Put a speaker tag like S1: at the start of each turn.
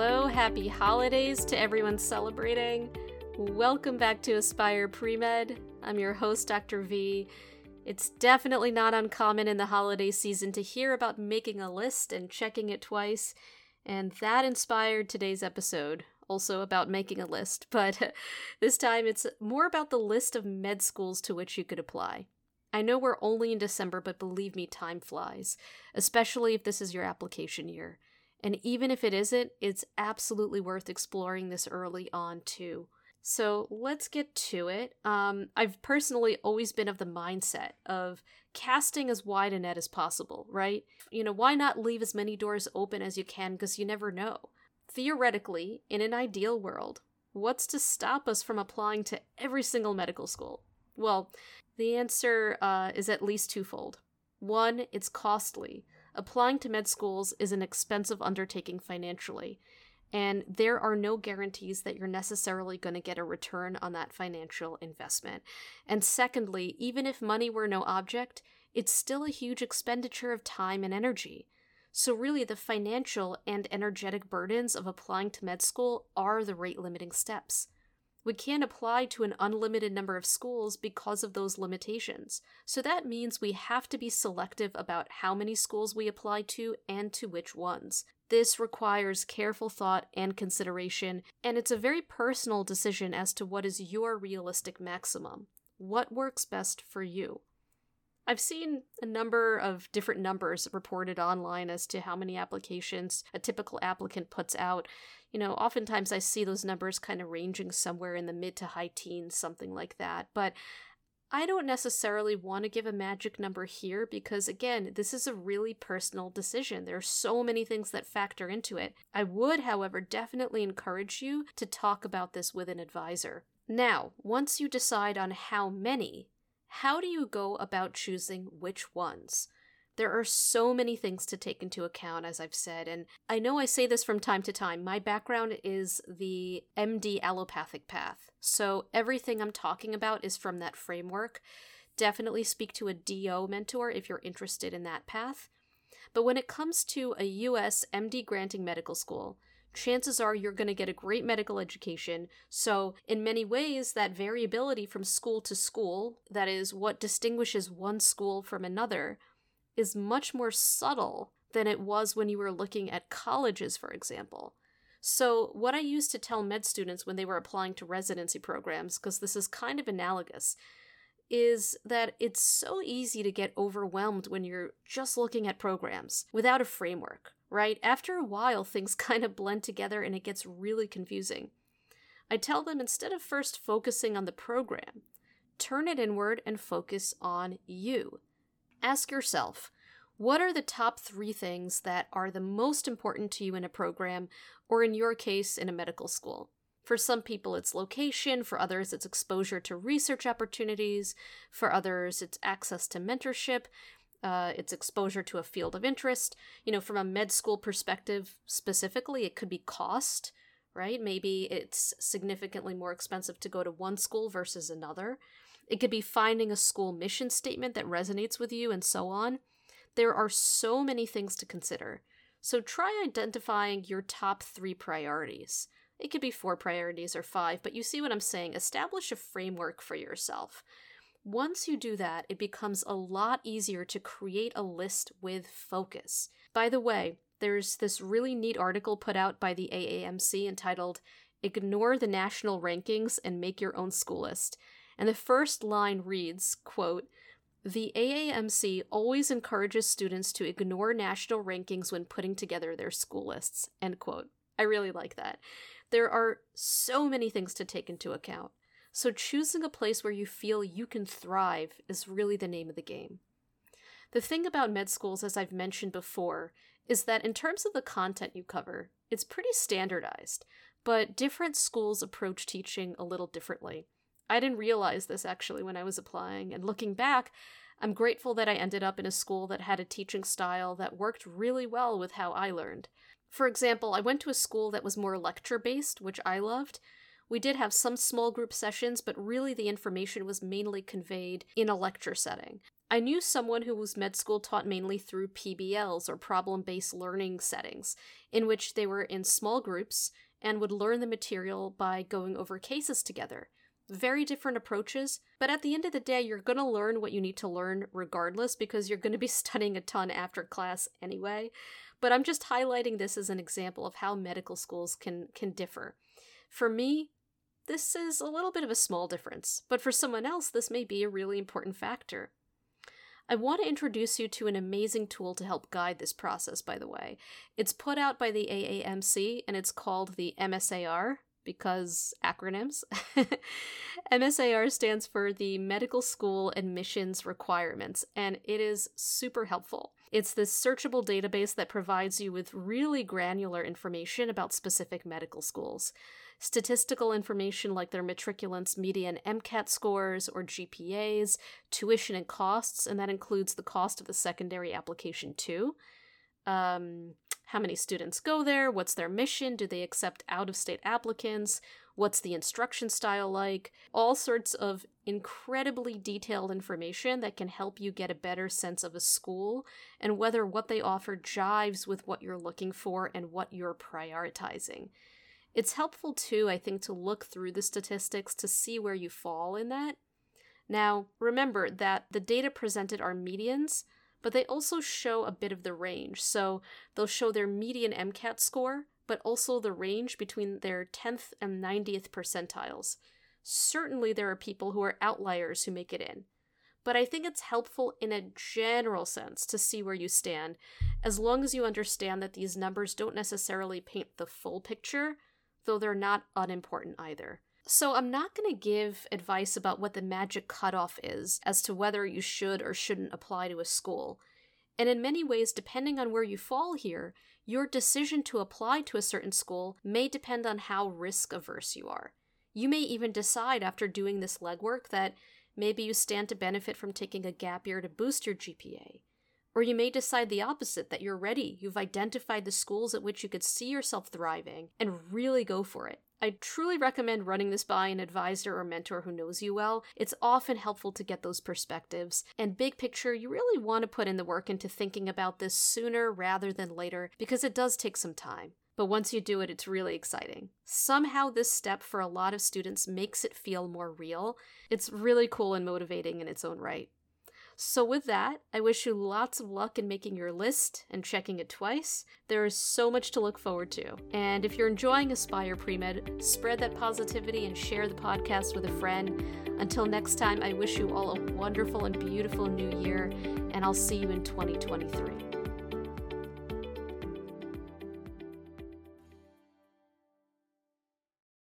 S1: Hello, happy holidays to everyone celebrating. Welcome back to Aspire Premed. I'm your host, Dr. V. It's definitely not uncommon in the holiday season to hear about making a list and checking it twice, and that inspired today's episode, also about making a list, but this time it's more about the list of med schools to which you could apply. I know we're only in December, but believe me, time flies, especially if this is your application year. And even if it isn't, it's absolutely worth exploring this early on too. So let's get to it. Um, I've personally always been of the mindset of casting as wide a net as possible, right? You know, why not leave as many doors open as you can because you never know? Theoretically, in an ideal world, what's to stop us from applying to every single medical school? Well, the answer uh, is at least twofold. One, it's costly. Applying to med schools is an expensive undertaking financially, and there are no guarantees that you're necessarily going to get a return on that financial investment. And secondly, even if money were no object, it's still a huge expenditure of time and energy. So, really, the financial and energetic burdens of applying to med school are the rate limiting steps. We can't apply to an unlimited number of schools because of those limitations. So that means we have to be selective about how many schools we apply to and to which ones. This requires careful thought and consideration, and it's a very personal decision as to what is your realistic maximum. What works best for you? I've seen a number of different numbers reported online as to how many applications a typical applicant puts out. You know, oftentimes I see those numbers kind of ranging somewhere in the mid to high teens, something like that. But I don't necessarily want to give a magic number here because, again, this is a really personal decision. There are so many things that factor into it. I would, however, definitely encourage you to talk about this with an advisor. Now, once you decide on how many, how do you go about choosing which ones? There are so many things to take into account, as I've said, and I know I say this from time to time. My background is the MD allopathic path, so everything I'm talking about is from that framework. Definitely speak to a DO mentor if you're interested in that path. But when it comes to a US MD granting medical school, chances are you're going to get a great medical education. So, in many ways, that variability from school to school, that is what distinguishes one school from another, is much more subtle than it was when you were looking at colleges, for example. So, what I used to tell med students when they were applying to residency programs, because this is kind of analogous, is that it's so easy to get overwhelmed when you're just looking at programs without a framework right? After a while, things kind of blend together and it gets really confusing. I tell them instead of first focusing on the program, turn it inward and focus on you. Ask yourself, what are the top three things that are the most important to you in a program, or in your case, in a medical school? For some people, it's location. For others, it's exposure to research opportunities. For others, it's access to mentorship uh, its exposure to a field of interest. You know, from a med school perspective specifically, it could be cost, right? Maybe it's significantly more expensive to go to one school versus another. It could be finding a school mission statement that resonates with you and so on. There are so many things to consider. So try identifying your top three priorities. It could be four priorities or five, but you see what I'm saying. Establish a framework for yourself. Once you do that, it becomes a lot easier to create a list with focus. By the way, there's this really neat article put out by the AAMC entitled Ignore the National Rankings and Make Your Own School List. And the first line reads, quote, the AAMC always encourages students to ignore national rankings when putting together their school lists. End quote. I really like that. There are so many things to take into account. So, choosing a place where you feel you can thrive is really the name of the game. The thing about med schools, as I've mentioned before, is that in terms of the content you cover, it's pretty standardized, but different schools approach teaching a little differently. I didn't realize this actually when I was applying, and looking back, I'm grateful that I ended up in a school that had a teaching style that worked really well with how I learned. For example, I went to a school that was more lecture based, which I loved, we did have some small group sessions, but really the information was mainly conveyed in a lecture setting. I knew someone who was med school taught mainly through PBLs or problem based learning settings, in which they were in small groups and would learn the material by going over cases together. Very different approaches, but at the end of the day, you're going to learn what you need to learn regardless because you're going to be studying a ton after class anyway. But I'm just highlighting this as an example of how medical schools can can differ. For me, this is a little bit of a small difference, but for someone else, this may be a really important factor. I want to introduce you to an amazing tool to help guide this process, by the way. It's put out by the AAMC and it's called the MSAR because acronyms. MSAR stands for the Medical School Admissions Requirements, and it is super helpful. It's this searchable database that provides you with really granular information about specific medical schools statistical information like their matriculants' median MCAT scores or GPAs, tuition and costs, and that includes the cost of the secondary application too. Um, how many students go there? What's their mission? Do they accept out of state applicants? What's the instruction style like? All sorts of incredibly detailed information that can help you get a better sense of a school and whether what they offer jives with what you're looking for and what you're prioritizing. It's helpful too, I think, to look through the statistics to see where you fall in that. Now, remember that the data presented are medians, but they also show a bit of the range. So they'll show their median MCAT score, but also the range between their 10th and 90th percentiles. Certainly, there are people who are outliers who make it in. But I think it's helpful in a general sense to see where you stand, as long as you understand that these numbers don't necessarily paint the full picture, though they're not unimportant either. So, I'm not going to give advice about what the magic cutoff is as to whether you should or shouldn't apply to a school. And in many ways, depending on where you fall here, your decision to apply to a certain school may depend on how risk averse you are. You may even decide after doing this legwork that maybe you stand to benefit from taking a gap year to boost your GPA. Or you may decide the opposite that you're ready, you've identified the schools at which you could see yourself thriving, and really go for it. I truly recommend running this by an advisor or mentor who knows you well. It's often helpful to get those perspectives. And big picture, you really want to put in the work into thinking about this sooner rather than later because it does take some time. But once you do it, it's really exciting. Somehow, this step for a lot of students makes it feel more real. It's really cool and motivating in its own right. So, with that, I wish you lots of luck in making your list and checking it twice. There is so much to look forward to. And if you're enjoying Aspire Premed, spread that positivity and share the podcast with a friend. Until next time, I wish you all a wonderful and beautiful new year, and I'll see you in 2023.